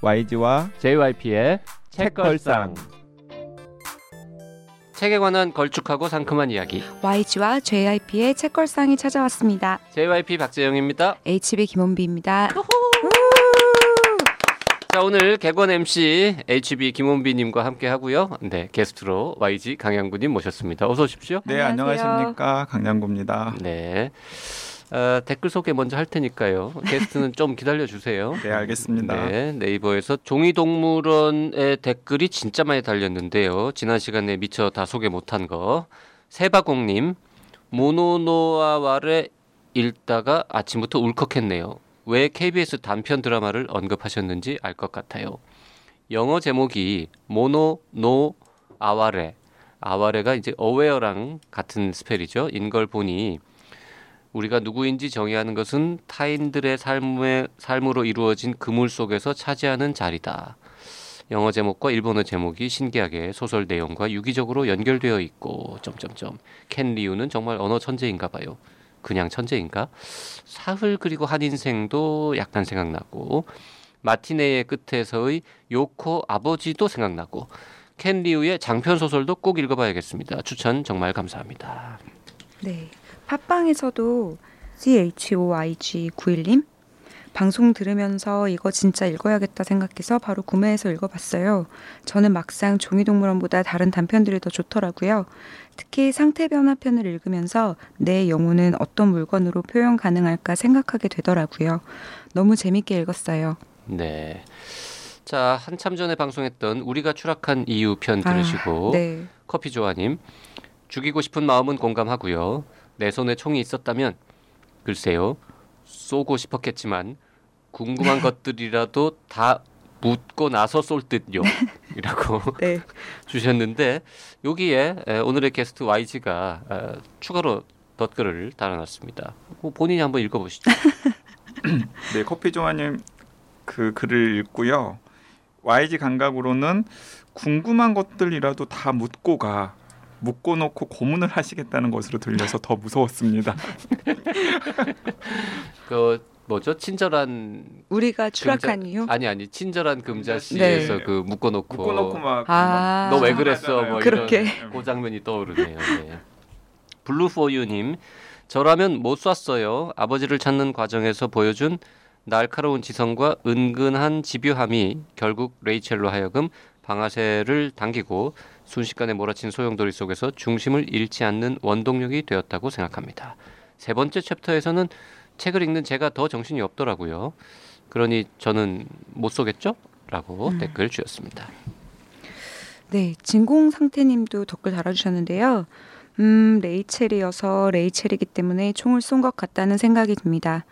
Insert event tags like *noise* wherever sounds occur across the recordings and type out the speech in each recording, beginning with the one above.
YG와 JYP의 책걸상. 책에 관한 걸쭉하고 상큼한 이야기. YG와 JYP의 책걸상이 찾아왔습니다. JYP 박재영입니다. HB 김원비입니다. 자 오늘 개건 MC HB 김원비님과 함께 하고요. 네 게스트로 YG 강양구님 모셨습니다. 어서 오십시오. 네 안녕하세요. 안녕하십니까 강량구입니다. 네. 어, 댓글 소개 먼저 할 테니까요. 게스트는 좀 기다려 주세요. *laughs* 네 알겠습니다. 네, 네이버에서 종이동물원의 댓글이 진짜 많이 달렸는데요. 지난 시간에 미처 다 소개 못한 거. 세바공님, 모노노아와레를 읽다가 아침부터 울컥했네요. 왜 KBS 단편 드라마를 언급하셨는지 알 것 같아요. 영어 제목이 모노 노 아와레. 아와레가 이제 aware랑 같은 spell이죠. 인 걸 보니 우리가 누구인지 정의하는 것은 타인들의 삶의 삶으로 이루어진 그물 속에서 차지하는 자리다. 영어 제목과 일본어 제목이 신기하게 소설 내용과 유기적으로 연결되어 있고 점점점 켄 리우는 정말 언어 천재인가 봐요. 그냥 천재인가? 사흘 그리고 한 인생도 약간 생각나고 마티네의 끝에서의 요코 아버지도 생각나고 켄 리우의 장편 소설도 꼭 읽어봐야겠습니다. 추천 정말 감사합니다. 네. 팟빵에서도 CHOIG91님 방송 들으면서 이거 진짜 읽어야겠다 생각해서 바로 구매해서 읽어봤어요. 저는 막상 종이동물원보다 다른 단편들이 더 좋더라고요. 특히 상태 변화 편을 읽으면서 내 영혼은 어떤 물건으로 표현 가능할까 생각하게 되더라고요. 너무 재밌게 읽었어요. 네. 자, 한참 전에 방송했던 우리가 추락한 이유 편 들으시고 아, 네. 커피 조아님 죽이고 싶은 마음은 공감하고요. 내 손에 총이 있었다면 글쎄요 쏘고 싶었겠지만 궁금한 *laughs* 것들이라도 다 묻고 나서 쏠 듯요. *laughs* 이라고 네. *laughs* 주셨는데 여기에 에, 오늘의 게스트 YG가 어, 추가로 덧글을 달아놨습니다. 뭐 본인이 한번 읽어보시죠. 네 커피 조아님 그 글을 읽고요. YG 감각으로는 궁금한 것들이라도 다 묻고 가. 묻고 놓고 고문을 하시겠다는 것으로 들려서 더 무서웠습니다. *laughs* 그 뭐죠? 친절한 우리가 추락한 금자- 이유? 아니 아니 친절한 금자 씨에서 네. 그 묶어놓고 묶어놓고 막. 아. 너왜 그랬어? 뭐 그렇게. 이런 그 장면이 떠오르네요. 네. 블루포유님 저라면 못 쐈어요. 아버지를 찾는 과정에서 보여준 날카로운 지성과 은근한 집요함이 결국 레이첼로 하여금 방아쇠를 당기고 순식간에 몰아친 소용돌이 속에서 중심을 잃지 않는 원동력이 되었다고 생각합니다. 세 번째 chapter에서는 책을 읽는 제가 더 정신이 없더라고요. 그러니 저는 못 쏘겠죠? 라고 음. 댓글 주셨습니다. 네, 진공 상태님도 댓글 달아주셨는데요. 음, 레이첼이어서 레이첼이기 때문에 총을 쏜 것 같다는 생각이 듭니다.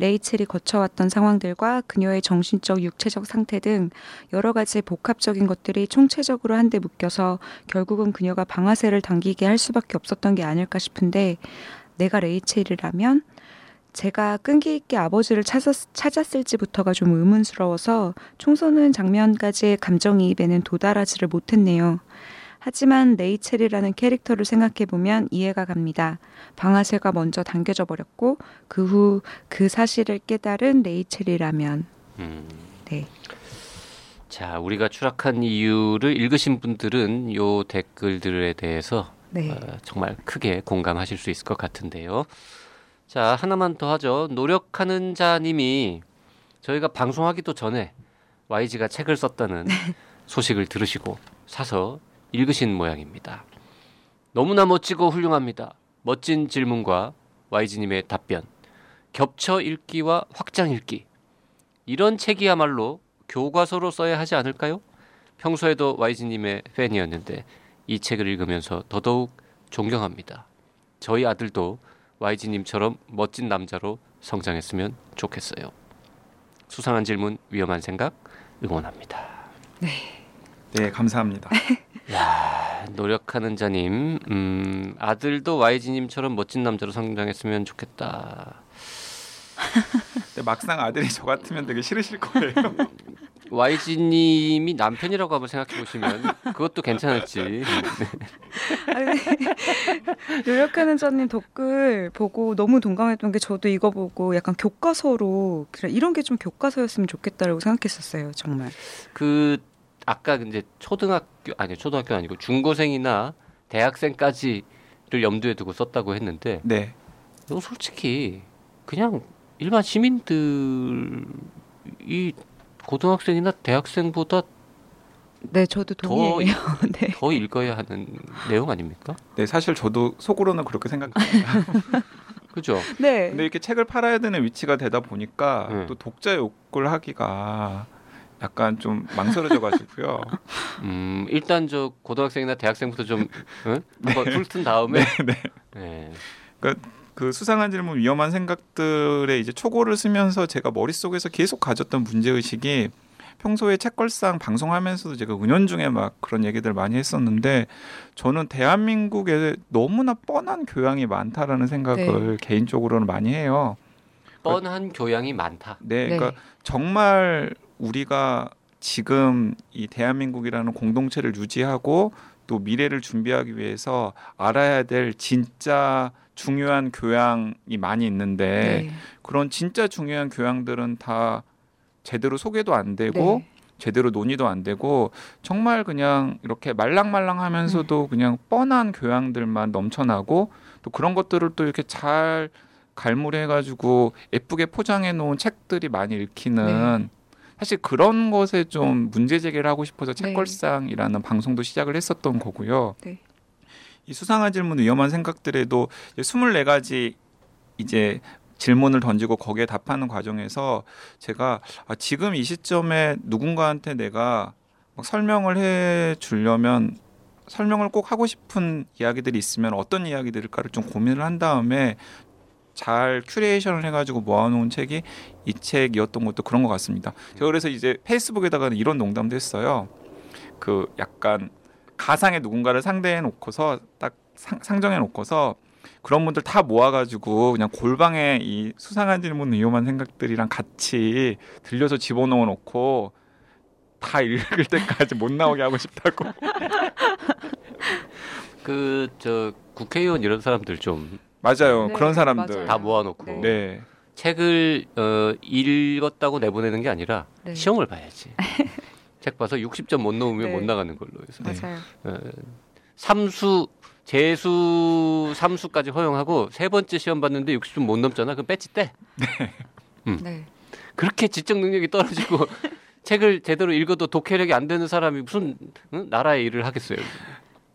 레이첼이 거쳐왔던 상황들과 그녀의 정신적, 육체적 상태 등 여러 가지 복합적인 것들이 총체적으로 한데 묶여서 결국은 그녀가 방아쇠를 당기게 할 수밖에 없었던 게 아닐까 싶은데 내가 레이첼이라면 제가 끈기 있게 아버지를 찾았, 찾았을지부터가 좀 의문스러워서 총 쏘는 장면까지의 감정이입에는 도달하지를 못했네요. 하지만 레이첼이라는 캐릭터를 생각해보면 이해가 갑니다. 방아쇠가 먼저 당겨져 버렸고 그후그 사실을 깨달은 레이첼이라면 음. 네. 자, 우리가 추락한 이유를 읽으신 분들은 요 댓글들에 대해서 네. 어, 정말 크게 공감하실 수 있을 것 같은데요. 자, 하나만 더 하죠. 노력하는 자님이 저희가 방송하기도 전에 YG가 책을 썼다는 *laughs* 소식을 들으시고 사서 읽으신 모양입니다. 너무나 멋지고 훌륭합니다. 멋진 질문과 YG님의 답변, 겹쳐 읽기와 확장 읽기. 이런 책이야말로 교과서로 써야 하지 않을까요? 평소에도 YG님의 팬이었는데 이 책을 읽으면서 더더욱 존경합니다. 저희 아들도 YG님처럼 멋진 남자로 성장했으면 좋겠어요. 수상한 질문, 위험한 생각 응원합니다. 네 감사합니다. *laughs* 야, 노력하는 자님, 음, 아들도 YG님처럼 멋진 남자로 성장했으면 좋겠다. *laughs* 근데 막상 아들이 저 같으면 되게 싫으실 거예요. *laughs* YG님이 남편이라고 한번 생각해 보시면 그것도 괜찮을지. *laughs* 요력하는 자님 댓글 보고 너무 동감했던 게 저도 이거 보고 약간 교과서로 이런 게 좀 교과서였으면 좋겠다라고 생각했었어요 정말. 그 아까 이제 초등학교 아니 초등학교 아니고 중고생이나 대학생까지를 염두에 두고 썼다고 했는데 네. 이거 솔직히 그냥 일반 시민들이 고등학생이나 대학생보다 네, 저도 동의해요. *laughs* 네. 더 읽어야 하는 내용 아닙니까? 네, 사실 저도 속으로는 그렇게 생각합니다. *laughs* 그죠? 네. 근데 이렇게 책을 팔아야 되는 위치가 되다 보니까 네. 또 독자 욕을 하기가 약간 좀 망설여져 가지고요. *laughs* 음, 일단 저 고등학생이나 대학생부터 좀 응? 한번 훑은 다음에 네. 네. 그 수상한 질문 위험한 생각들의 이제 초고를 쓰면서 제가 머릿속에서 계속 가졌던 문제 의식이 평소에 책걸상 방송하면서도 제가 은연 중에 막 그런 얘기들 많이 했었는데 저는 대한민국에 너무나 뻔한 교양이 많다라는 생각을 개인적으로는 많이 해요. 뻔한 교양이 많다. 네, 네. 그러니까 정말 우리가 지금 이 대한민국이라는 공동체를 유지하고 또 미래를 준비하기 위해서 알아야 될 진짜 중요한 교양이 많이 있는데 네. 그런 진짜 중요한 교양들은 다 제대로 소개도 안 되고 네. 제대로 논의도 안 되고 정말 그냥 이렇게 말랑말랑하면서도 그냥 뻔한 교양들만 넘쳐나고 또 그런 것들을 또 이렇게 잘 갈무리해가지고 예쁘게 포장해 놓은 책들이 많이 읽히는 사실 그런 것에 좀 문제 제기를 하고 싶어서 네. 책걸상이라는 방송도 시작을 했었던 거고요. 네. 이 수상한 질문 위험한 생각들에도 이제 24가지 이제 질문을 던지고 거기에 답하는 과정에서 제가 아, 지금 이 시점에 누군가한테 내가 막 설명을 해 주려면 설명을 꼭 하고 싶은 이야기들이 있으면 어떤 이야기들일까를 좀 고민을 한 다음에 잘 curation을 해가지고 모아놓은 책이 이 책이었던 것도 그런 것 같습니다. 제가 그래서 이제 페이스북에다가는 이런 농담도 했어요. 그 약간 가상의 누군가를 상대해 놓고서 딱 상, 상정해 놓고서 그런 분들 다 모아가지고 그냥 골방에 이 수상한 질문 위험한 생각들이랑 같이 들려서 집어넣어 놓고 다 읽을 때까지 못 나오게 하고 싶다고. *laughs* 그 저 국회의원 이런 사람들 좀다 맞아요. 네, 그런 사람들. 맞아요. 모아놓고 네. 네. 책을 어, 읽었다고 내보내는 게 아니라 네. 시험을 봐야지. *laughs* 책 봐서 60점 못 넣으면 네. 못 나가는 걸로 해서 네. 맞아요. 어, 삼수 재수 삼수까지 허용하고 세 번째 시험 봤는데 60점 못 넘잖아. 그럼 배지 떼. 네. 그렇게 지적 능력이 떨어지고 *laughs* 책을 제대로 읽어도 독해력이 안 되는 사람이 무슨 응? 나라의 일을 하겠어요.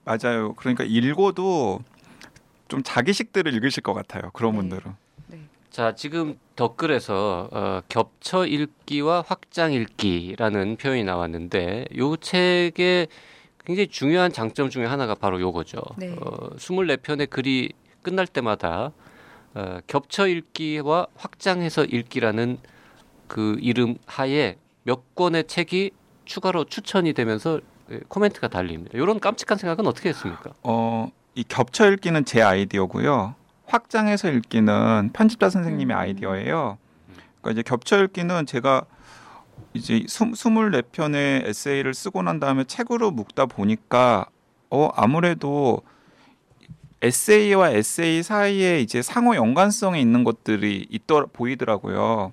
맞아요. 그러니까 읽어도 좀 자기식들을 읽으실 것 같아요. 그런 네. 분들은. 자, 지금 댓글에서 어, 겹쳐 읽기와 확장 읽기라는 표현이 나왔는데 요 책의 굉장히 중요한 장점 중에 하나가 바로 요거죠. 네. 어, 24편의 글이 끝날 때마다 어, 겹쳐 읽기와 확장해서 읽기라는 그 이름 하에 몇 권의 책이 추가로 추천이 되면서 예, 코멘트가 달립니다. 이런 깜찍한 생각은 어떻게 했습니까? 어, 이 겹쳐 읽기는 제 아이디어고요. 확장해서 읽기는 편집자 선생님의 음. 아이디어예요. 그러니까 이제 겹쳐 읽기는 제가 이제 24편의 에세이를 쓰고 난 다음에 책으로 묶다 보니까 어 아무래도 에세이와 에세이 사이에 이제 상호 연관성이 있는 것들이 있더 보이더라고요.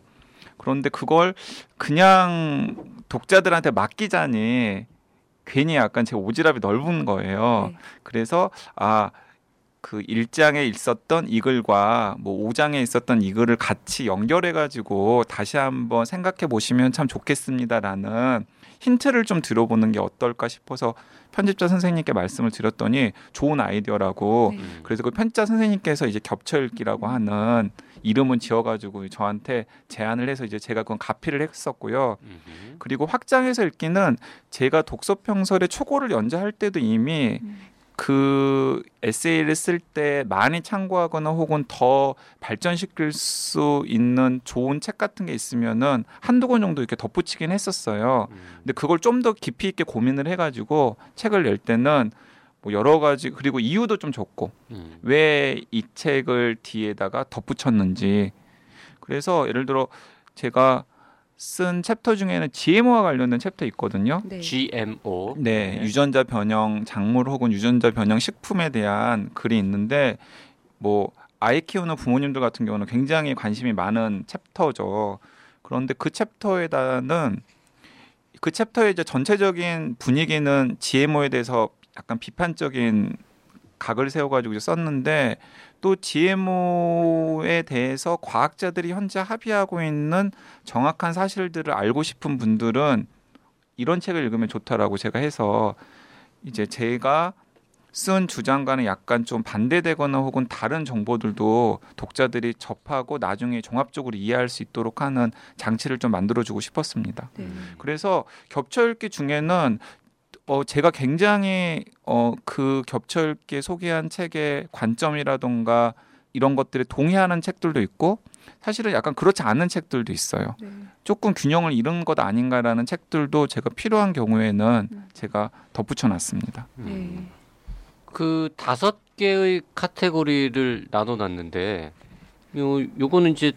그런데 그걸 그냥 독자들한테 맡기자니 괜히 약간 제 오지랖이 넓은 거예요. 네. 그래서 아 그 1장에 있었던 이 글과 뭐 5장에 있었던 이 글을 같이 연결해 가지고 다시 한번 생각해 보시면 참 좋겠습니다라는 힌트를 좀 들어보는 게 어떨까 싶어서 편집자 선생님께 말씀을 드렸더니 좋은 아이디어라고 네. 그래서 그 편집자 선생님께서 이제 겹쳐 읽기라고 하는 이름은 지어가지고 저한테 제안을 해서 이제 제가 그건 가피를 했었고요. 음흠. 그리고 확장해서 읽기는 제가 독서 평설의 초고를 연재할 때도 이미 음. 그 에세이를 쓸 때 많이 참고하거나 혹은 더 발전시킬 수 있는 좋은 책 같은 게 있으면은 한두 권 정도 이렇게 덧붙이긴 했었어요. 음. 근데 그걸 좀 더 깊이 있게 고민을 해가지고 책을 낼 때는 뭐 여러 가지 그리고 이유도 좀 적고 음. 왜이 책을 뒤에다가 덧붙였는지 그래서 예를 들어 제가 쓴 챕터 중에는 GMO와 관련된 챕터 있거든요. 네. GMO. 네, 유전자 변형 작물 혹은 유전자 변형 식품에 대한 글이 있는데 뭐 아이 키우는 부모님들 같은 경우는 굉장히 관심이 많은 챕터죠. 그런데 그 챕터에다는 그 챕터의 이제 전체적인 분위기는 GMO에 대해서 약간 비판적인 각을 세워가지고 썼는데 또 GMO에 대해서 과학자들이 현재 합의하고 있는 정확한 사실들을 알고 싶은 분들은 이런 책을 읽으면 좋다라고 제가 해서 이제 제가 쓴 주장과는 약간 좀 반대되거나 혹은 다른 정보들도 독자들이 접하고 나중에 종합적으로 이해할 수 있도록 하는 장치를 좀 만들어주고 싶었습니다. 네. 그래서 겹쳐 읽기 중에는 어 제가 굉장히 어 그 겹쳐 읽기 소개한 책의 관점이라던가 이런 것들에 동의하는 책들도 있고 사실은 약간 그렇지 않은 책들도 있어요. 네. 조금 균형을 잃은 것 아닌가라는 책들도 제가 필요한 경우에는 음. 제가 덧붙여 놨습니다. 음. 네. 그 다섯 개의 카테고리를 나눠 놨는데 요 요거는 이제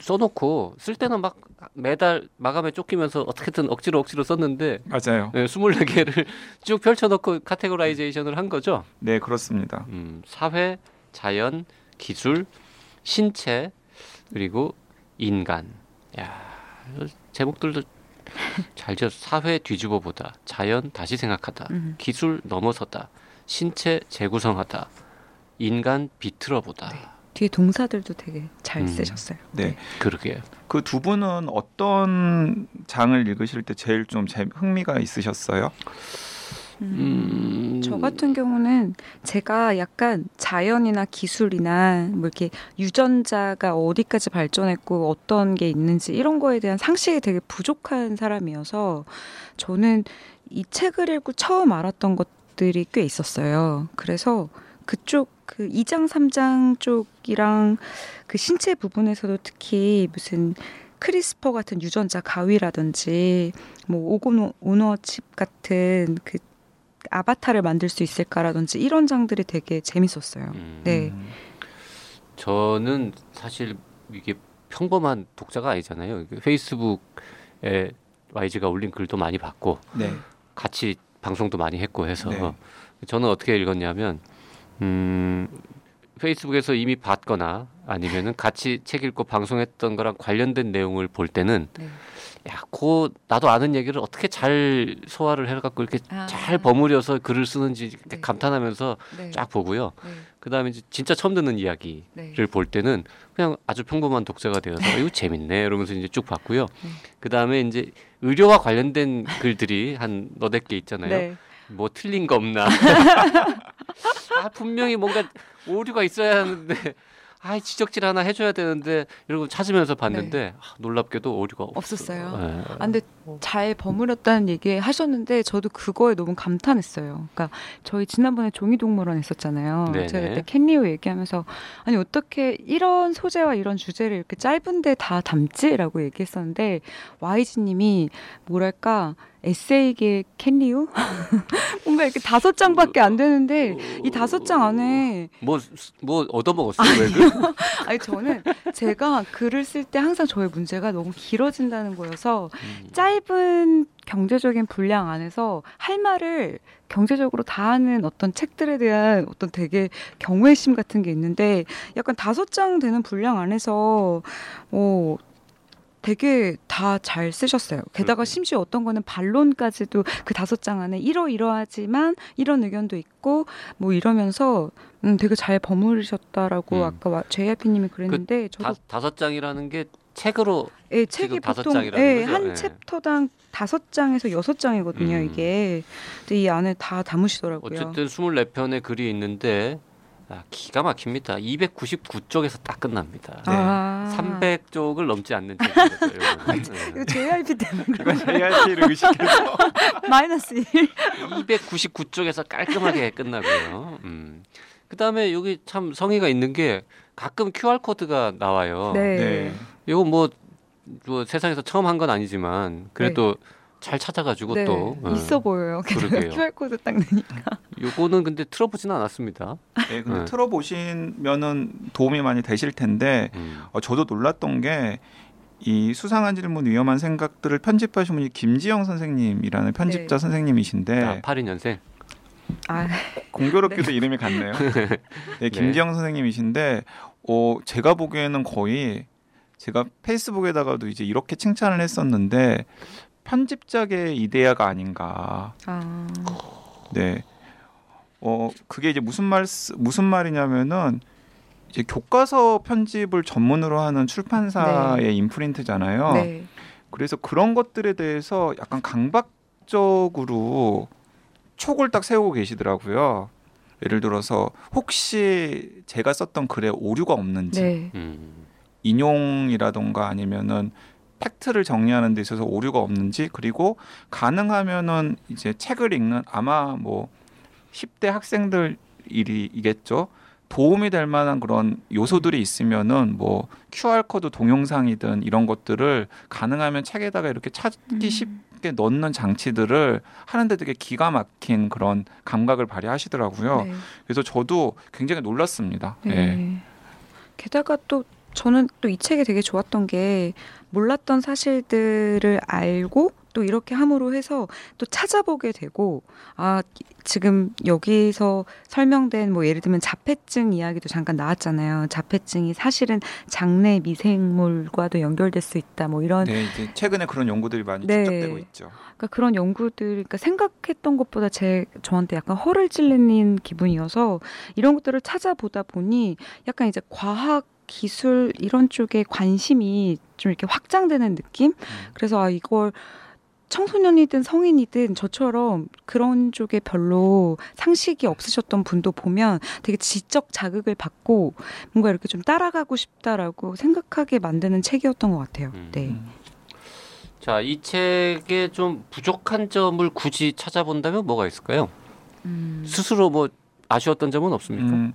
써놓고 쓸 때는 막 매달 마감에 쫓기면서 어떻게든 억지로 억지로 썼는데 맞아요. 네, 24개를 *laughs* 쭉 펼쳐놓고 categorization을 한 거죠. 네, 그렇습니다. 음, 사회, 자연, 기술, 신체 그리고 인간. 야 제목들도 *laughs* 잘 지어. 사회 뒤집어 보다, 자연 다시 생각하다, 음. 기술 넘어서다, 신체 재구성하다, 인간 비틀어 보다. 네. 뒤에 동사들도 되게 잘 음. 쓰셨어요. 네. 그러게요. 그 두 분은 어떤 장을 읽으실 때 제일 좀 재, 흥미가 있으셨어요? 음, 저 같은 경우는 제가 약간 자연이나 기술이나 뭐 이렇게 유전자가 어디까지 발전했고 어떤 게 있는지 이런 거에 대한 상식이 되게 부족한 사람이어서 저는 이 책을 읽고 처음 알았던 것들이 꽤 있었어요. 그래서 그쪽 그 2장, 3장 쪽이랑 그 신체 부분에서도 특히 무슨 CRISPR 같은 유전자 가위라든지 뭐 오곤 오너 칩 같은 그 아바타를 만들 수 있을까라든지 이런 장들이 되게 재밌었어요. 음, 네. 음, 저는 사실 이게 평범한 독자가 아니잖아요. 페이스북에 YG가 올린 글도 많이 봤고 네. 같이 방송도 많이 했고 해서 네. 저는 어떻게 읽었냐면 음, 페이스북에서 이미 봤거나 아니면은 같이 책 읽고 방송했던 거랑 관련된 내용을 볼 때는 네. 야, 그 나도 아는 얘기를 어떻게 잘 소화를 해갖고 이렇게 아. 잘 버무려서 글을 쓰는지 네. 감탄하면서 네. 쫙 보고요. 네. 그다음에 이제 진짜 처음 듣는 이야기를 네. 볼 때는 그냥 아주 평범한 독자가 되어서 어, 이거 재밌네 이러면서 이제 쭉 봤고요. 네. 그다음에 이제 의료와 관련된 글들이 한 너댓 개 있잖아요. 네. 뭐 틀린 거 없나? *laughs* 아 분명히 뭔가 오류가 있어야 하는데 아 지적질 하나 해줘야 되는데 이러고 찾으면서 봤는데 아, 놀랍게도 오류가 없- 네. 없었어요? 네. 아, 근데 잘 버무렸다는 얘기 하셨는데 저도 그거에 너무 감탄했어요. 그러니까 저희 지난번에 종이동물원 했었잖아요. 네네. 제가 그때 캔리오 얘기하면서 아니 어떻게 이런 소재와 이런 주제를 이렇게 짧은데 다 담지라고 얘기했었는데 YG님이 뭐랄까 에세이계 캔리오 *laughs* 뭔가 이렇게 다섯 장밖에 안 되는데 이 다섯 장 안에 뭐, 뭐 얻어먹었어요, 왜 그? *laughs* 아니 저는 제가 글을 쓸 때 항상 저의 문제가 너무 길어진다는 거여서 음. 짧은 경제적인 분량 안에서 할 말을 경제적으로 다 하는 어떤 책들에 대한 어떤 되게 경외심 같은 게 있는데 약간 다섯 장 되는 분량 안에서 어 되게 다 잘 쓰셨어요. 게다가. 심지어 어떤 거는 반론까지도 그 다섯 장 안에 이러 이러하지만 이런 의견도 있고 뭐 이러면서 음 되게 잘 버무리셨다라고 음. 아까 JYP님이 그랬는데 저도 다, 다섯 장이라는 게 책으로 예, 책이 보통 예, 거죠? 한 예. 챕터당 다섯 장에서 여섯 장이거든요, 음. 이게. 근데 이 안에 다 담으시더라고요. 어쨌든 24편의 글이 있는데 아, 기가 막힙니다. 299쪽에서 딱 끝납니다. 네. 아. 300쪽을 넘지 않는 책이죠. *laughs* 이거 JYP 때문에 이건 JRP를 의식해서 *laughs* 마이너스 1. 299쪽에서 깔끔하게 끝나고요. 음. 그다음에 여기 참 성의가 있는 게 가끔 QR 코드가 나와요. 네. 네. 이거 뭐, 뭐 세상에서 처음 한 건 아니지만 그래도 잘 찾아가지고 네. 또 어, 있어 보여요. 그러게요. QR 코드 딱 넣으니까. 요거는 근데 틀어보지는 않았습니다. 네, 근데 네. 틀어보시면은 도움이 많이 되실 텐데 음. 어, 저도 놀랐던 게 이 수상한 질문 위험한 생각들을 편집하신 분이 김지영 선생님이라는 편집자 네. 선생님이신데 아, 82년생. 아, 공교롭게도 이름이 같네요. *laughs* 네, 김기영 선생님이신데 어, 제가 보기에는 거의 제가 페이스북에다가도 이제 이렇게 칭찬을 했었는데 편집자계 이데아가 아닌가. 아, 네. 어, 그게 이제 무슨 말 무슨 말이냐면은 이제 교과서 편집을 전문으로 하는 출판사의 인프린트잖아요. 네. 그래서 그런 것들에 대해서 약간 강박적으로 촉을 딱 세우고 계시더라고요. 예를 들어서 혹시 제가 썼던 글에 오류가 없는지 네. 음. 인용이라던가 아니면은 팩트를 정리하는 데 있어서 오류가 없는지 그리고 가능하면은 이제 책을 읽는 아마 뭐 10대 학생들 일이겠죠. 도움이 될 만한 그런 요소들이 있으면은 뭐 QR 코드 동영상이든 이런 것들을 가능하면 책에다가 이렇게 찾기 쉽게 넣는 장치들을 하는데 되게 기가 막힌 그런 감각을 발휘하시더라고요. 네. 그래서 저도 굉장히 놀랐습니다. 네. 예. 게다가 또 저는 또 이 책이 되게 좋았던 게 몰랐던 사실들을 알고 또 이렇게 함으로 해서 또 찾아보게 되고 아 지금 여기서 설명된 뭐 예를 들면 자폐증 이야기도 잠깐 나왔잖아요. 자폐증이 사실은 장내 미생물과도 연결될 수 있다. 뭐 이런 네, 이제 최근에 그런 연구들이 많이 네. 축적되고 있죠. 그러니까 그런 연구들, 그러니까 생각했던 것보다 제 저한테 약간 허를 찔리는 기분이어서 이런 것들을 찾아보다 보니 약간 이제 과학 기술 이런 쪽에 관심이 좀 이렇게 확장되는 느낌? 그래서 아 이걸 청소년이든 성인이든 저처럼 그런 쪽에 별로 상식이 없으셨던 분도 보면 되게 지적 자극을 받고 뭔가 이렇게 좀 따라가고 싶다라고 생각하게 만드는 책이었던 것 같아요. 음. 네. 음. 자, 이 책에 좀 부족한 점을 굳이 찾아본다면 뭐가 있을까요? 음. 스스로 뭐 아쉬웠던 점은 없습니까? 음,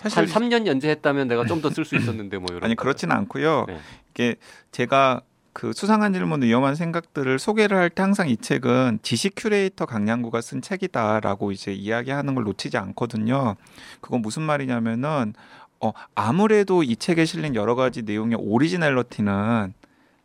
한 사실 3년 연재했다면 내가 좀 더 쓸 수 있었는데 뭐 이런. 아니 그렇지는 않고요. 네. 이게 제가 그 수상한 질문 위험한 생각들을 소개를 할 때 항상 이 책은 지식 큐레이터 강양구가 쓴 책이다라고 이제 이야기하는 걸 놓치지 않거든요. 그건 무슨 말이냐면은 어 아무래도 이 책에 실린 여러 가지 내용의 originality는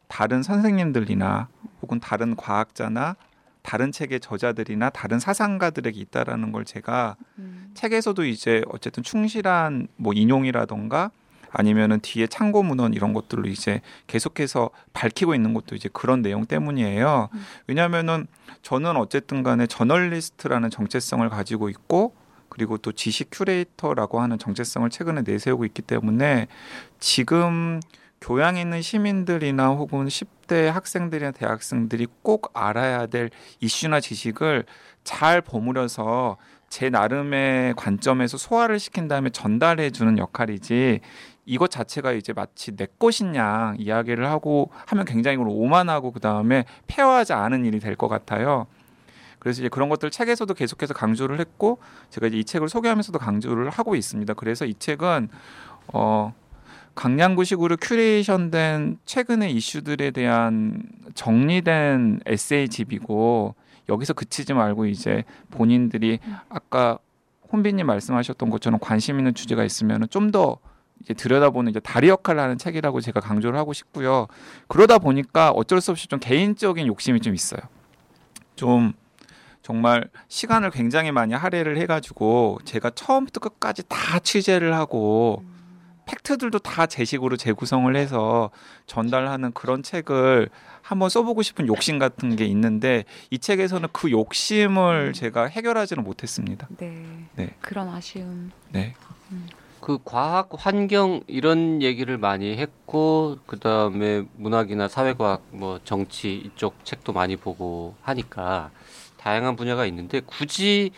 다른 선생님들이나 혹은 다른 과학자나 다른 책의 저자들이나 다른 사상가들에게 있다라는 걸 제가 음. 책에서도 이제 어쨌든 충실한 뭐 인용이라던가 아니면은 뒤에 참고 문헌 이런 것들로 이제 계속해서 밝히고 있는 것도 이제 그런 내용 때문이에요. 음. 왜냐하면은 저는 어쨌든 간에 저널리스트라는 정체성을 가지고 있고 그리고 또 지식 큐레이터라고 하는 정체성을 최근에 내세우고 있기 때문에 지금 교양 있는 시민들이나 혹은 10대 학생들이나 대학생들이 꼭 알아야 될 이슈나 지식을 잘 버무려서 제 나름의 관점에서 소화를 시킨 다음에 전달해 주는 역할이지 이것 자체가 이제 마치 내 것인 양 이야기를 하고 하면 굉장히 오만하고 그 다음에 폐허하지 않은 일이 될 것 같아요. 그래서 이제 그런 것들 책에서도 계속해서 강조를 했고 제가 이제 이 책을 소개하면서도 강조를 하고 있습니다. 그래서 이 책은 어 강량구식으로 큐레이션된 최근의 이슈들에 대한 정리된 에세이집이고 여기서 그치지 말고 이제 본인들이 아까 혼비님 말씀하셨던 것처럼 관심 있는 주제가 있으면 좀 더 이제 들여다보는 이제 다리 역할을 하는 책이라고 제가 강조를 하고 싶고요. 그러다 보니까 어쩔 수 없이 좀 개인적인 욕심이 좀 있어요. 좀 정말 시간을 굉장히 많이 할애를 해가지고 제가 처음부터 끝까지 다 취재를 하고 팩트들도 다 제 식으로 재구성을 해서 전달하는 그런 책을 한번 써보고 싶은 욕심 같은 게 있는데 이 책에서는 그 욕심을 제가 해결하지는 못했습니다. 네. 네. 그런 아쉬움. 네. 그 과학 환경 이런 얘기를 많이 했고 그다음에 문학이나 사회과학 뭐 정치 이쪽 책도 많이 보고 하니까 다양한 분야가 있는데 굳이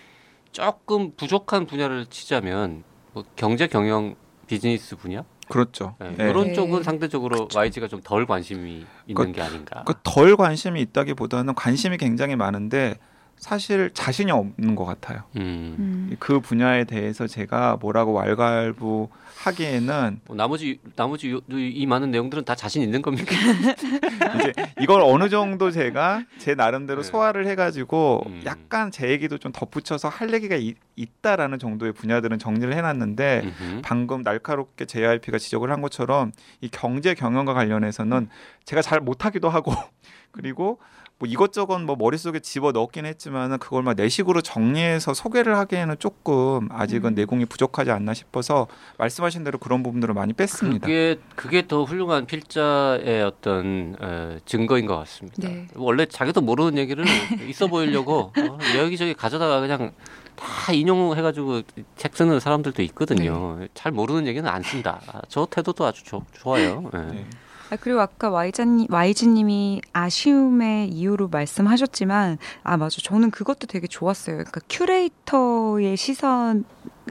조금 부족한 분야를 치자면 뭐 경제 경영 비즈니스 분야 그렇죠. 네, 네. 이런 네. 쪽은 상대적으로 YG가 좀 덜 관심이 있는 게 아닌가. 그 덜 관심이 있다기보다는 관심이 굉장히 많은데 사실 자신이 없는 것 같아요. 음. 음. 그 분야에 대해서 제가 뭐라고 왈가왈부 하기에는 뭐 나머지 나머지 요- 이 많은 내용들은 다 자신 있는 겁니까? *laughs* 이제 이걸 어느 정도 제가 제 나름대로 네. 소화를 해가지고 음. 약간 제 얘기도 좀 덧붙여서 할 얘기가 이- 있다라는 정도의 분야들은 정리를 해놨는데 음흠. 방금 날카롭게 JYP가 지적을 한 것처럼 이 경제 경영과 관련해서는 제가 잘 못하기도 하고 *laughs* 그리고 뭐 이것저것 뭐 머릿속에 집어 넣긴 했지 만은 그걸 막 내식으로 정리해서 소개를 하기에는 조금 아직은 음. 내공이 부족하지 않나 싶어서 말씀하신 대로 그런 부분들을 많이 뺐습니다. 그게 그게 더 훌륭한 필자의 어떤 어, 증거인 것 같습니다. 네. 원래 자기도 모르는 얘기를 있어 보이려고 어, 여기저기 가져다가 그냥 다 인용해가지고 책 쓰는 사람들도 있거든요. 잘 모르는 얘기는 안 쓴다. 아, 저 태도도 아주 좋- 좋아요. 예. 네. 아, 그리고 아까 YG님, YG님이 아쉬움의 이유로 말씀하셨지만, 아, 맞아. 저는 그것도 되게 좋았어요. 그러니까 큐레이터의 시선,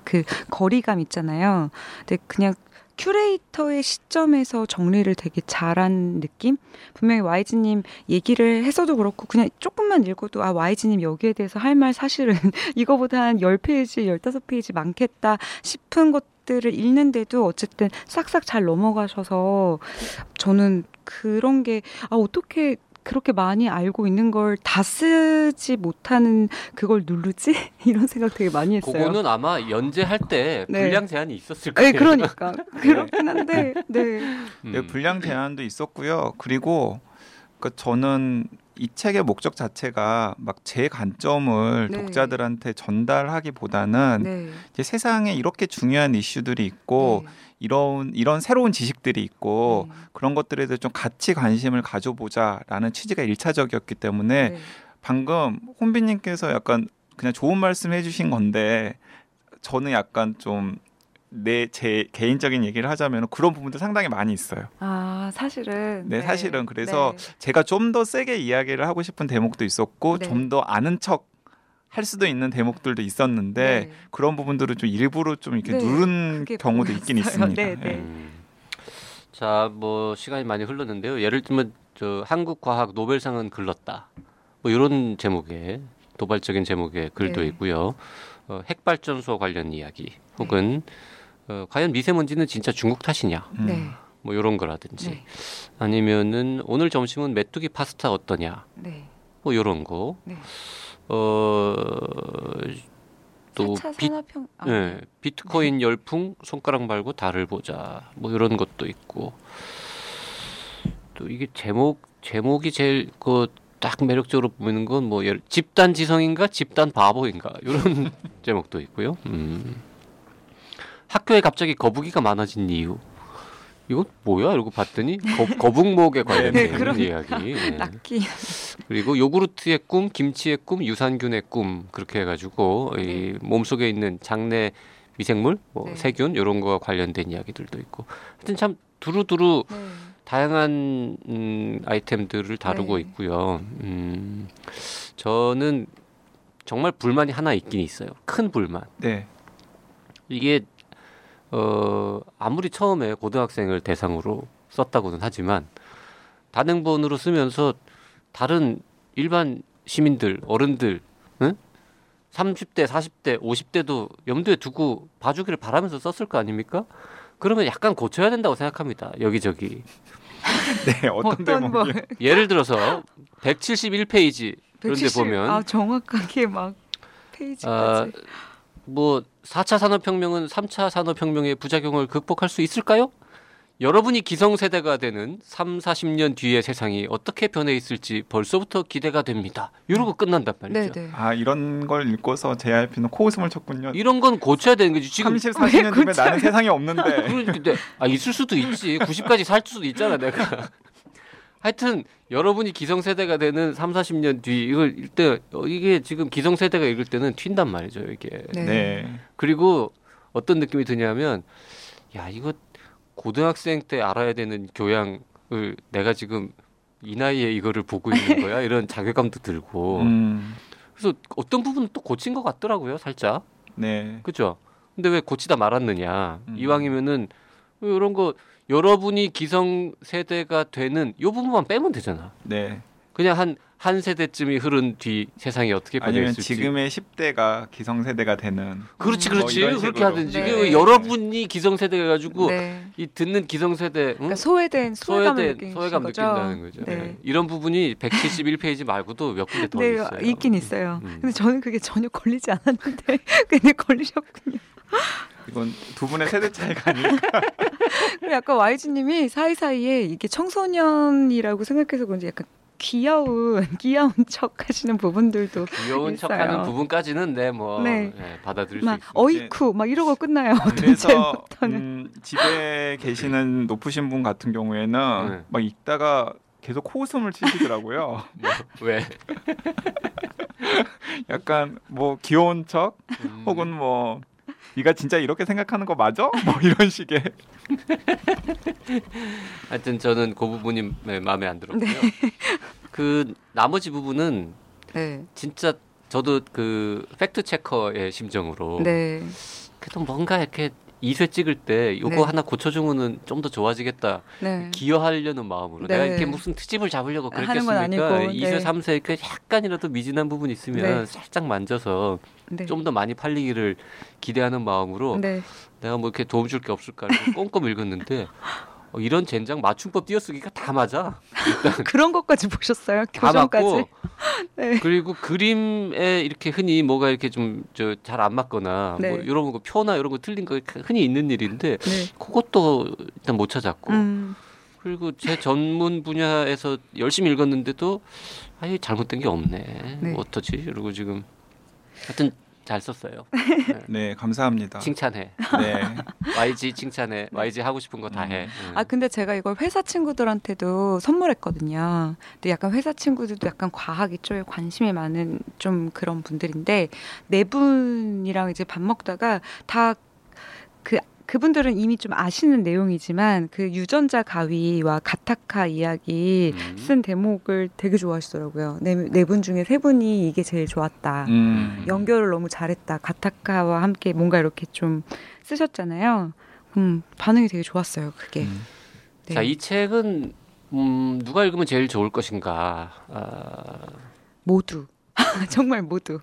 그 거리감 있잖아요. 근데 그냥 큐레이터의 시점에서 정리를 되게 잘한 느낌? 분명히 YG님 얘기를 해서도 그렇고, 그냥 조금만 읽어도, 아, YG님 여기에 대해서 할 말 사실은 *laughs* 이거보다 한 10페이지, 15페이지 많겠다 싶은 것 들을 읽는데도 어쨌든 싹싹 잘 넘어가셔서 저는 그런 게, 아, 어떻게 그렇게 많이 알고 있는 걸 다 쓰지 못하는 그걸 누르지? *laughs* 이런 생각 되게 많이 했어요. 그거는 아마 연재할 때 네. 분량 제한이 있었을 거예요. *laughs* 네, 그러니까. 그렇긴 한데, 네. 음. 네, 분량 제한도 있었고요. 그리고 그 저는 이 책의 목적 자체가 막 제 관점을 네. 독자들한테 전달하기보다는 네. 이제 세상에 이렇게 중요한 이슈들이 있고 이런 이런 새로운 지식들이 있고 네. 그런 것들에 대해서 좀 같이 관심을 가져보자라는 취지가 일차적이었기 때문에 네. 방금 혼비님께서 약간 그냥 좋은 말씀 해주신 건데 저는 약간 좀 내 제 개인적인 얘기를 하자면 그런 부분도 상당히 많이 있어요. 아, 사실은. 네, 사실은 그래서 제가 좀 더 세게 이야기를 하고 싶은 대목도 있었고 네. 좀더 아는 척 할 수도 있는 대목들도 있었는데 네. 그런 부분들을 좀 일부러 좀 이렇게 네, 누른 경우도 있긴 보였어요. 있습니다. 네, 네. 예. 음. 자, 뭐 시간이 많이 흘렀는데요. 예를 들면 저 한국 과학 노벨상은 글렀다. 뭐 이런 제목의 도발적인 제목의 글도 네. 있고요. 어, 핵발전소 관련 이야기 혹은 어, 과연 미세먼지는 진짜 중국 탓이냐? 음. 네. 뭐 이런 거라든지 네. 아니면은 오늘 점심은 메뚜기 파스타 어떠냐? 네. 뭐 이런 거. 네. 어, 또 4차 비, 산업형 아, 예, 비트코인 열풍 손가락 말고 달을 보자 뭐 이런 것도 있고 또 이게 제목 제목이 제일 그 딱 매력적으로 보이는 건 뭐 집단 지성인가 집단 바보인가 이런 *laughs* 제목도 있고요. 음. 학교에 갑자기 거북이가 많아진 이유 이거 뭐야 이러고 봤더니 거, 거북목에 *laughs* 관련된 네, 이야기. 예. 락키 그리고 요구르트의 꿈, 김치의 꿈, 유산균의 꿈 그렇게 해가지고 이 몸속에 있는 장내 미생물, 뭐 네. 세균 이런 거와 관련된 이야기들도 있고 하여튼 참 두루두루 네. 다양한 음, 아이템들을 다루고 네. 있고요. 음, 저는 정말 불만이 하나 있긴 있어요. 큰 불만. 네. 이게 어 아무리 처음에 고등학생을 대상으로 썼다고는 하지만 단행본으로 쓰면서 다른 일반 시민들 어른들 응? 30대 40대 50대도 염두에 두고 봐주기를 바라면서 썼을 거 아닙니까? 그러면 약간 고쳐야 된다고 생각합니다. 여기저기 *laughs* 네, 어떤 어떤 뭐 *laughs* 예를 들어서 171페이지 그런데 170, 보면 아 정확하게 막 페이지까지 뭐 4차 산업혁명은 3차 산업혁명의 부작용을 극복할 수 있을까요? 여러분이 기성세대가 되는 3, 40년 뒤의 세상이 어떻게 변해 있을지 벌써부터 기대가 됩니다. 이러고 끝난단 말이죠. 네네 아 이런 걸 읽고서 JRP는 코웃음을 쳤군요. 이런 건 고쳐야 되는 거지. 지금 30, 40년 뒤면? 나는 세상에 없는데. *laughs* 그런데 아 있을 수도 있지. 90까지 살 수도 있잖아, 내가. 하여튼 여러분이 기성세대가 되는 3, 40년 뒤 이걸 읽때 어, 이게 지금 기성세대가 읽을 때는 튄단 말이죠, 이게. 네. 네. 그리고 어떤 느낌이 드냐면 야 이거 고등학생 때 알아야 되는 교양을 내가 지금 이 나이에 이거를 보고 있는 *laughs* 거야 이런 자괴감도 들고 음, 그래서 어떤 부분은 또 고친 것 같더라고요 살짝 네. 그죠 근데 왜 고치다 말았느냐 음. 이왕이면은 이런 거 여러분이 기성 세대가 되는 요 부분만 빼면 되잖아 네. 그냥 한 한 세대쯤이 흐른 뒤 세상이 어떻게 있을지. 지금의 10대가 기성 세대가 되는 그렇지 뭐 그렇지 이런 그렇게. 하든지 네. 그 여러분이 기성 세대가 가지고 네. 이 듣는 기성 세대 응? 그러니까 소외된 소외감을 소외된 느끼는 소외감 거죠. 느낀다는 거죠. 네. 네. 이런 부분이 171페이지 말고도 몇 군데 더 네, 있어요. 있긴 있어요. 음. 근데 저는 그게 전혀 걸리지 않았는데 *laughs* 그냥 걸리셨군요. 이건 두 분의 세대 차이가 아닐까. *laughs* 그리고 약간 YG님이 사이사이에 이게 청소년이라고 생각해서 그런지 약간 귀여운 *laughs* 귀여운 척 하시는 부분들도 귀여운 있어요. 척하는 부분까지는 네뭐 네. 네, 받아들일 수막 있습니다. 어이쿠 막 이러고 끝나요. 그래서. 음, 집에 계시는 높으신 분 같은 경우에는 네. 막 읽다가 계속 코웃음을 치시더라고요. *laughs* 뭐, 왜? 약간 뭐 귀여운 척 음, 혹은 뭐 네가 진짜 이렇게 생각하는 거 맞아? 뭐 이런 식의 *laughs* 하여튼 저는 그 부분이 네, 마음에 안 들었고요. 네. *laughs* 그 나머지 부분은 네. 진짜 저도 그 팩트 체커의 심정으로 네. 그래도 뭔가 이렇게 2쇄 찍을 때 요거 네. 하나 고쳐주면은 좀 더 좋아지겠다. 네. 기여하려는 마음으로 네. 내가 이렇게 무슨 트집을 잡으려고 그랬겠습니까? 아니고, 2쇄, 네. 3쇄 그 약간이라도 미진한 부분이 있으면 네. 살짝 만져서 네. 좀더 많이 팔리기를 기대하는 마음으로 네. 내가 뭐 이렇게 도움 줄 게 없을까 이렇게 꼼꼼 읽었는데 *laughs* 어, 이런 젠장 맞춤법 띄어쓰기가 다 맞아. *laughs* 그런 것까지 보셨어요? 다 교정까지. *laughs* 네. 그리고 그림에 이렇게 흔히 뭐가 이렇게 좀저잘안 맞거나 네. 뭐 이런 거 표나 이런 거 틀린 거 흔히 있는 일인데 네. 그것도 일단 못 찾았고 음. 그리고 제 전문 분야에서 열심히 읽었는데도 아예 잘못된 게 없네. 네. 뭐 어떠지? 이러고 지금 하여튼 잘 썼어요. 네 감사합니다. 칭찬해. 네 *laughs* YG 칭찬해. YG 하고 싶은 거 다 해. 응. 아 근데 제가 이걸 회사 친구들한테도 선물했거든요. 근데 약간 회사 친구들도 약간 과학 이쪽에 관심이 많은 좀 그런 분들인데 네 분이랑 이제 밥 먹다가 다 그 그분들은 이미 좀 아시는 내용이지만 그 유전자 가위와 가타카 이야기 음. 쓴 대목을 되게 좋아하시더라고요. 네 분 중에 세 분이 이게 제일 좋았다. 음, 연결을 너무 잘했다. 가타카와 함께 뭔가 이렇게 좀 쓰셨잖아요. 음, 반응이 되게 좋았어요. 그게. 음. 네. 자, 이 책은 음, 누가 읽으면 제일 좋을 것인가? 아, 모두. *laughs* 정말 모두.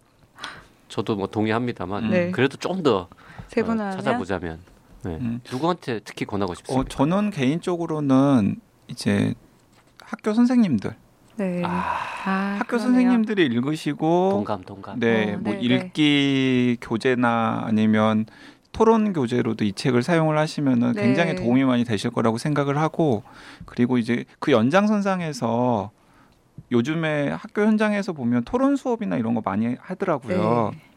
저도 뭐 동의합니다만 네. 그래도 좀더세분 어, 찾아보자면 네. 음. 누구한테 특히 권하고 어, 싶습니까? 저는 개인적으로는 이제 학교 선생님들, 네. 아, 아, 학교 그러네요. 선생님들이 읽으시고 동감 동감. 네, 어, 뭐 네, 읽기 교재나 아니면 토론 교재로도 이 책을 사용을 하시면은 네. 굉장히 도움이 많이 되실 거라고 생각을 하고 그리고 이제 그 연장선상에서 요즘에 학교 현장에서 보면 토론 수업이나 이런 거 많이 하더라고요. 네.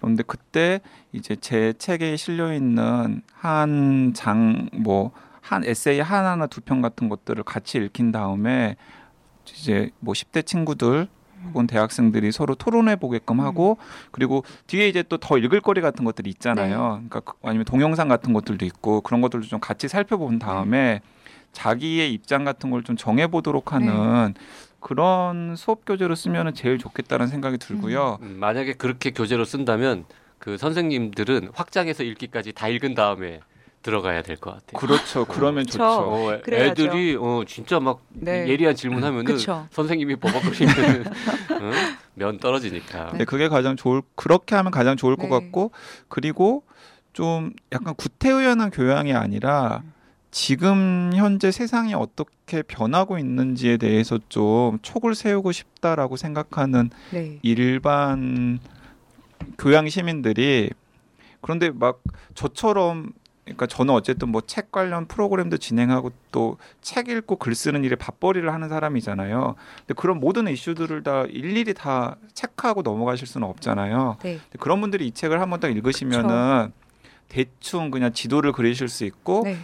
그런데 그때 이제 제 책에 실려 있는 한 장 뭐 한 에세이 하나나 두 편 같은 것들을 같이 읽힌 다음에 이제 뭐 10대 친구들 혹은 대학생들이 서로 토론해 보게끔 하고 그리고 뒤에 이제 또 더 읽을 거리 같은 것들이 있잖아요. 그러니까 그- 아니면 동영상 같은 것들도 있고 그런 것들도 좀 같이 살펴본 다음에 자기의 입장 같은 걸 좀 정해 보도록 하는 그런 수업 교재로 쓰면은 제일 좋겠다는 생각이 들고요. 음, 만약에 그렇게 교재로 쓴다면 그 선생님들은 확장해서 읽기까지 다 읽은 다음에 들어가야 될 것 같아요. 그렇죠. 그러면 그쵸. 좋죠. 어, 애- 그래야죠. 애들이 어, 진짜 막 네. 예리한 질문하면은 그쵸. 선생님이 버벅거리면 어? 면 떨어지니까. 네, 그게 가장 좋을 그렇게 하면 가장 좋을 것 네. 같고 그리고 좀 약간 구태의연한 교양이 아니라 지금 현재 세상이 어떻게 변하고 있는지에 대해서 좀 촉을 세우고 싶다라고 생각하는 네. 일반 교양 시민들이 그런데 막 저처럼 그러니까 저는 어쨌든 뭐 책 관련 프로그램도 진행하고 또 책 읽고 글 쓰는 일에 밥벌이를 하는 사람이잖아요. 근데 그런 모든 이슈들을 다 일일이 다 체크하고 넘어가실 수는 없잖아요. 네. 그런 분들이 이 책을 한번 딱 읽으시면은 대충 그냥 지도를 그리실 수 있고 네.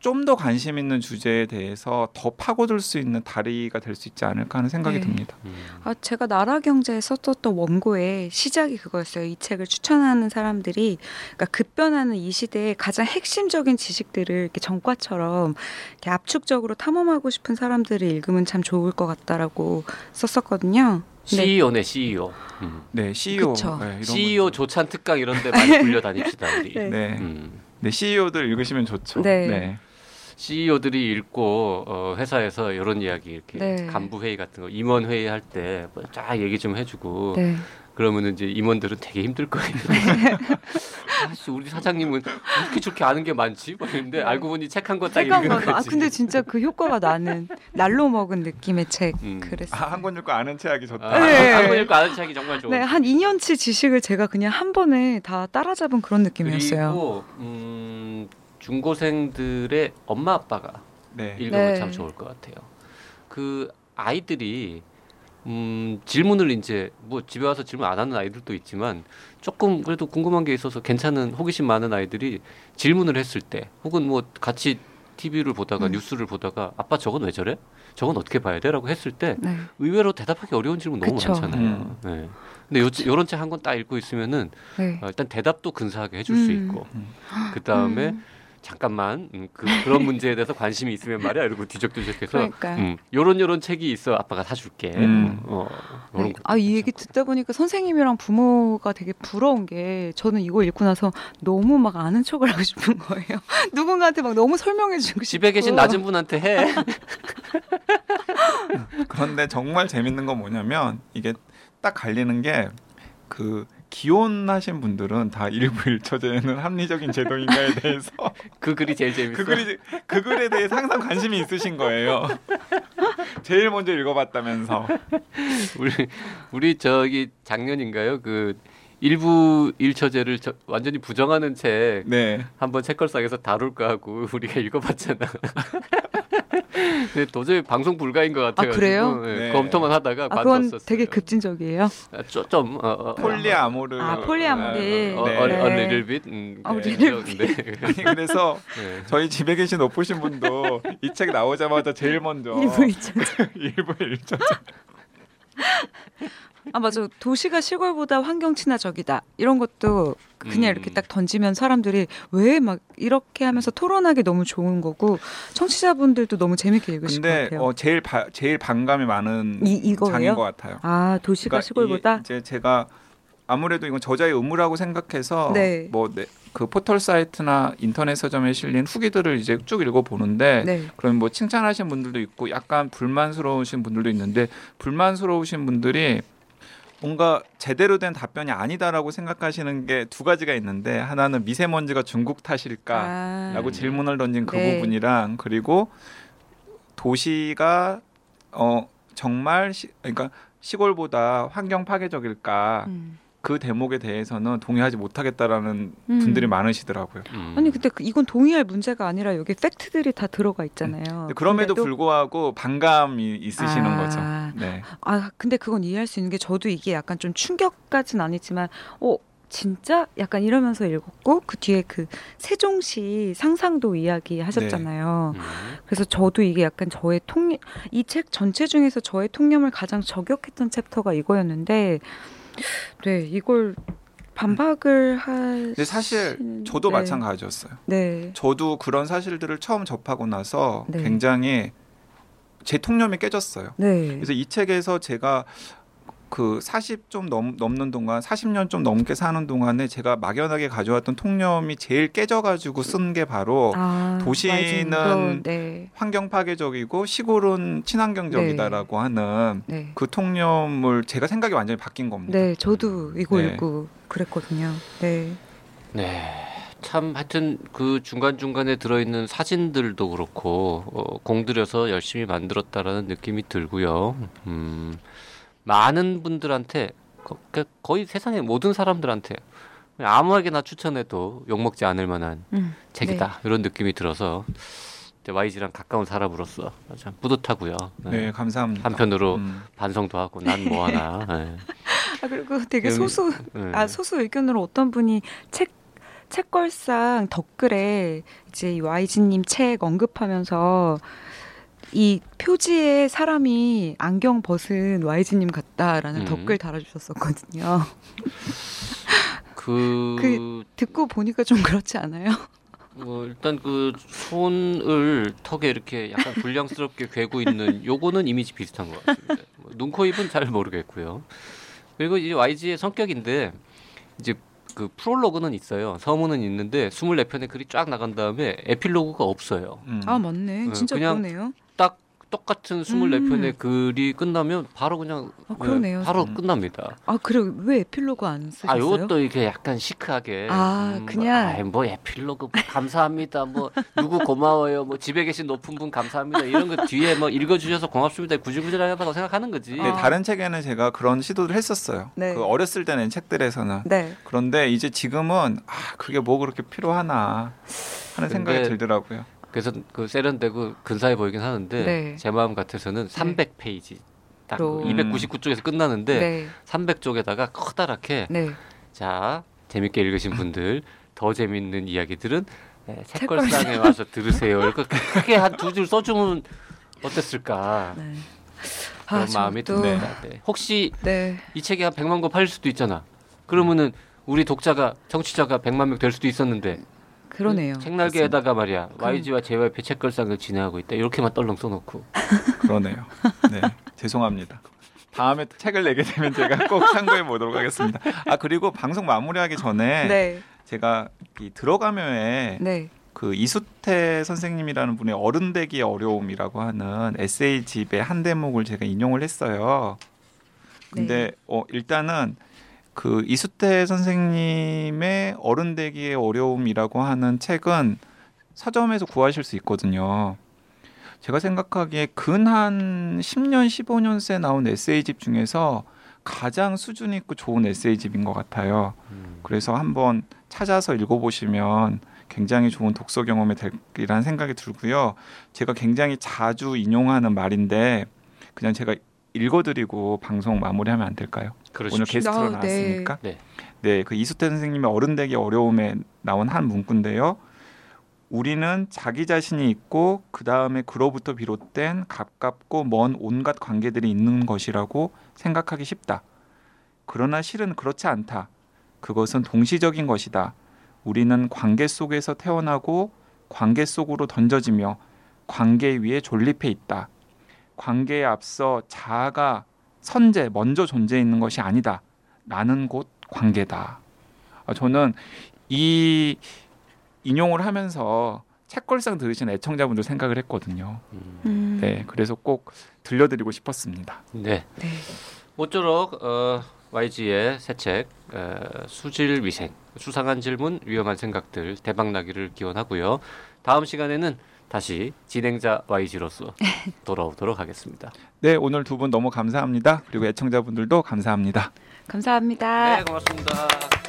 좀 더 관심 있는 주제에 대해서 더 파고들 수 있는 다리가 될 수 있지 않을까 하는 생각이 네. 듭니다. 음. 아, 제가 나라 경제에 썼었던 원고의 시작이 그거였어요. 이 책을 추천하는 사람들이 그러니까 급변하는 이 시대에 가장 핵심적인 지식들을 이렇게 전과처럼 이렇게 압축적으로 탐험하고 싶은 사람들을 읽으면 참 좋을 것 같다라고 썼었거든요. 네. CEO네 CEO. 음. 네, CEO. 네, 이런 CEO 분들. 조찬 특강 이런데 많이 *laughs* 불려 다닙시다 우리. 네. 네. 음. 네, CEO들 읽으시면 좋죠. 네. 네. CEO들이 읽고 어, 회사에서 이런 이야기 이렇게 네. 간부 회의 같은 거 임원 회의 할 때 쫙 얘기 좀 해주고 네. 그러면은 이제 임원들은 되게 힘들 거예요. *laughs* 아씨 우리 사장님은 어떻게 저렇게 아는 게 많지? 막 이랬는데 알고 보니 책 한 권 딱 읽은 권. 아 거지. 근데 진짜 그 효과가 나는 날로 먹은 느낌의 책 음. 그랬어. 아, 한권 읽고 아는 체하기 좋다. 아, 네. 한권 읽고 아는 책이 정말 좋아. 네, 한 2년치 지식을 제가 그냥 한 번에 다 따라잡은 그런 느낌이었어요. 그리고 음, 중고생들의 엄마 아빠가 네. 읽으면 네. 참 좋을 것 같아요. 그 아이들이 음, 질문을 이제 뭐 집에 와서 질문 안 하는 아이들도 있지만 조금 그래도 궁금한 게 있어서 괜찮은 호기심 많은 아이들이 질문을 했을 때 혹은 뭐 같이 TV를 보다가 음. 뉴스를 보다가 아빠 저건 왜 저래? 저건 어떻게 봐야 돼? 라고 했을 때 네. 의외로 대답하기 어려운 질문 너무 그쵸. 많잖아요. 음. 네. 근데 요, 요런 책 한 권 딱 읽고 있으면은 네. 어, 일단 대답도 근사하게 해줄 수 음. 있고 그 다음에 음. 잠깐만 음, 그, 그런 문제에 대해서 관심이 있으면 말이야 이러고 뒤적뒤적해서 그러니까. 음, 요런 요런 책이 있어 아빠가 사줄게 음. 어, 요런 네. 거 아, 이 얘기. 듣다 보니까 선생님이랑 부모가 되게 부러운 게 저는 이거 읽고 나서 너무 막 아는 척을 하고 싶은 거예요. *laughs* 누군가한테 막 너무 설명해 주고 싶고. 집에 계신 낮은 분한테 해 *laughs* 그런데 정말 재밌는 건 뭐냐면 이게 딱 갈리는 게 그 기혼하신 분들은 다 일부 일처제는 합리적인 제도인가에 *laughs* 대해서 그 글이 제일 재밌어 그 글이 그 글에 대해서 항상 관심이 있으신 거예요. 제일 먼저 읽어봤다면서. 우리 우리 저기 작년인가요 그 일부 일처제를 저, 완전히 부정하는 책 네. 한번 책걸상에서 다룰까 하고 우리가 읽어봤잖아. 근데 도저히 방송 불가인 것 같아요. 그래요? 네. 검토만 하다가 아, 그건. 되게 급진적이에요. 아, 좀, 좀 어, 어, 폴리아모르. 아, 폴리아모르. 어, 네. 어, 네. 어, little bit. 음, 어, 네, little 근데 *laughs* 아니 그래서 네. 저희 집에 계신 높으신 분도 이 책 나오자마자 제일 먼저 일부 있죠. *laughs* 일부 일처제. 아 맞아. 도시가 시골보다 환경 친화적이다. 이런 것도 그냥 음. 이렇게 딱 던지면 사람들이 왜 막 이렇게 하면서 토론하기 너무 좋은 거고 청취자분들도 너무 재밌게 읽으실 것 근데 같아요. 어, 제일 바, 제일 반감이 많은 이 이거예요? 장인 것 같아요. 아 도시가 그러니까 시골보다 이게 이제 제가 아무래도 이건 저자의 의무라고 생각해서 네. 뭐그 포털 사이트나 인터넷 서점에 실린 후기들을 이제 쭉 읽어 보는데 네. 그럼 뭐 칭찬하신 분들도 있고 약간 불만스러우신 분들도 있는데 불만스러우신 분들이 뭔가 제대로 된 답변이 아니다라고 생각하시는 게 두 가지가 있는데 하나는 미세먼지가 중국 탓일까라고 아, 음. 질문을 던진 그 네. 부분이랑 그리고 도시가 어 정말 시, 그러니까 시골보다 환경 파괴적일까 음. 그 대목에 대해서는 동의하지 못하겠다라는 음. 분들이 많으시더라고요. 음. 아니 근데 그- 이건 동의할 문제가 아니라 여기 팩트들이 다 들어가 있잖아요. 근데 그럼에도 근데도- 불구하고 반감이 있으시는 아. 거죠. 네. 아 근데 그건 이해할 수 있는 게 저도 이게 약간 좀 충격까지는 아니지만 어 진짜 약간 이러면서 읽었고 그 뒤에 그 세종시 상상도 이야기 하셨잖아요. 음. 그래서 저도 이게 약간 저의 통념 이책 전체 중에서 저의 통념을 가장 저격했던 챕터가 이거였는데 네 이걸 반박을 할 근데 사실 저도 네. 마찬가지였어요. 네. 저도 그런 사실들을 처음 접하고 나서 네. 굉장히 제 통념이 깨졌어요. 네. 그래서 이 책에서 제가 그 40 좀 넘는 동안 40년 좀 넘게 사는 동안에 제가 막연하게 가져왔던 통념이 제일 깨져가지고 쓴 게 바로 아, 도시는 와이즈도, 네. 환경 파괴적이고 시골은 친환경적이다라고 하는 네. 그 통념을 제가 생각이 완전히 바뀐 겁니다. 네, 저도 이거 네. 읽고 그랬거든요. 네. 네. 참 하여튼 그 중간 중간에 들어있는 사진들도 그렇고 어, 공들여서 열심히 만들었다라는 느낌이 들고요. 음, 많은 분들한테 거, 그 거의 세상의 모든 사람들한테 아무에게나 추천해도 욕 먹지 않을 만한 음, 책이다 이런 느낌이 들어서 이제 YG랑 가까운 사람으로서 참 뿌듯하고요. 네. 네, 감사합니다. 한편으로 음. 반성도 하고 난 뭐하나. *laughs* 네. 아 그리고 되게 음, 소수 네. 아 소수 의견으로 어떤 분이 책 책걸상 댓글에 이제 이 YG님 책 언급하면서 이 표지에 사람이 안경 벗은 YG님 같다라는 음. 댓글 달아주셨었거든요. *laughs* 그, 그- 듣고 보니까 좀 그렇지 않아요? 뭐 일단 그 손을 턱에 이렇게 약간 불량스럽게 괴고 있는 요거는 이미지 비슷한 것 같습니다. 뭐 눈, 코, 입은 잘 모르겠고요. 그리고 이 YG의 성격인데 이제 그 프롤로그는 있어요. 서문은 있는데 24편의 글이 쫙 나간 다음에 에필로그가 없어요. 음. 아 맞네. 어, 진짜 그냥 그러네요. 딱 똑같은 24편의 음. 글이 끝나면 바로 그냥 아, 그러네요. 네, 바로 음. 끝납니다. 아 그래 왜 에필로그 안 아, 쓰셨어요? 요것도 이렇게 약간 시크하게. 아, 그냥. 뭐, 아이, 뭐 에필로그 뭐 감사합니다. 뭐 누구 고마워요. 뭐 집에 계신 높은 분 감사합니다. 이런 거 뒤에 뭐 읽어 주셔서 고맙습니다. 구질구질하다고 생각하는 거지. 아. 다른 책에는 제가 그런 시도를 했었어요. 네. 그 어렸을 때는 책들에서는 네. 그런데 이제 지금은 아 그게 뭐 그렇게 필요하나 하는 생각이 들더라고요. 그래서 그 세련되고 근사해 보이긴 하는데 네. 제 마음 같아서는 300페이지 딱 로. 299쪽에서 끝나는데 네. 300쪽에다가 커다랗게 네. 자 재밌게 읽으신 분들 더 재밌는 이야기들은 네, 책걸상. 책걸상에 와서 들으세요. 이렇게 크게 한 두 줄 써주면 어땠을까 네. 그런 아, 마음이 듭니다. 네. 혹시 네. 이 책이 한 100만 권 팔릴 수도 있잖아. 그러면은 우리 독자가 청취자가 100만 명 될 수도 있었는데 그러네요. 책날개에다가 말이야 YG와 JYP 책걸상을 진행하고 있다 이렇게만 떨렁 써놓고 *laughs* 그러네요. 네, 죄송합니다. 다음에 책을 내게 되면 제가 꼭 참고해 보도록 하겠습니다. 아 그리고 방송 마무리하기 전에 네. 제가 이 들어가며에 네. 그 이수태 선생님이라는 분의 어른되기의 어려움이라고 하는 에세이집의 한 대목을 제가 인용을 했어요. 근데 네. 어 일단은 그 이수태 선생님의 어른 되기의 어려움이라고 하는 책은 서점에서 구하실 수 있거든요. 제가 생각하기에 근 한 10년, 15년 새 나온 에세이집 중에서 가장 수준 있고 좋은 에세이집인 것 같아요. 음, 그래서 한번 찾아서 읽어보시면 굉장히 좋은 독서 경험이 될이라는 생각이 들고요. 제가 굉장히 자주 인용하는 말인데 그냥 제가 읽어드리고 방송 마무리하면 안 될까요? 그러십시오. 오늘 게스트로 아, 네. 나왔으니까. 네. 네, 그 이수태 선생님의 어른 되기 어려움에 나온 한 문구인데요. 우리는 자기 자신이 있고 그 다음에 그로부터 비롯된 가깝고 먼 온갖 관계들이 있는 것이라고 생각하기 쉽다. 그러나 실은 그렇지 않다. 그것은 동시적인 것이다. 우리는 관계 속에서 태어나고 관계 속으로 던져지며 관계 위에 존립해 있다. 관계에 앞서 자아가 선제 먼저 존재 있는 것이 아니다. 나는 곧 관계다. 아, 저는 이 인용을 하면서 책걸상 들으신 애청자분들 생각을 했거든요. 음, 음. 네, 그래서 꼭 들려드리고 싶었습니다. 네. 네. 모쪼록 어, YG의 새책 어, 수질 위생 수상한 질문 위험한 생각들 대박 나기를 기원하고요. 다음 시간에는 다시 진행자 YG로서 *laughs* 돌아오도록 하겠습니다. 네, 오늘 두 분 너무 감사합니다. 그리고 애청자분들도 감사합니다. 감사합니다. 네, 고맙습니다.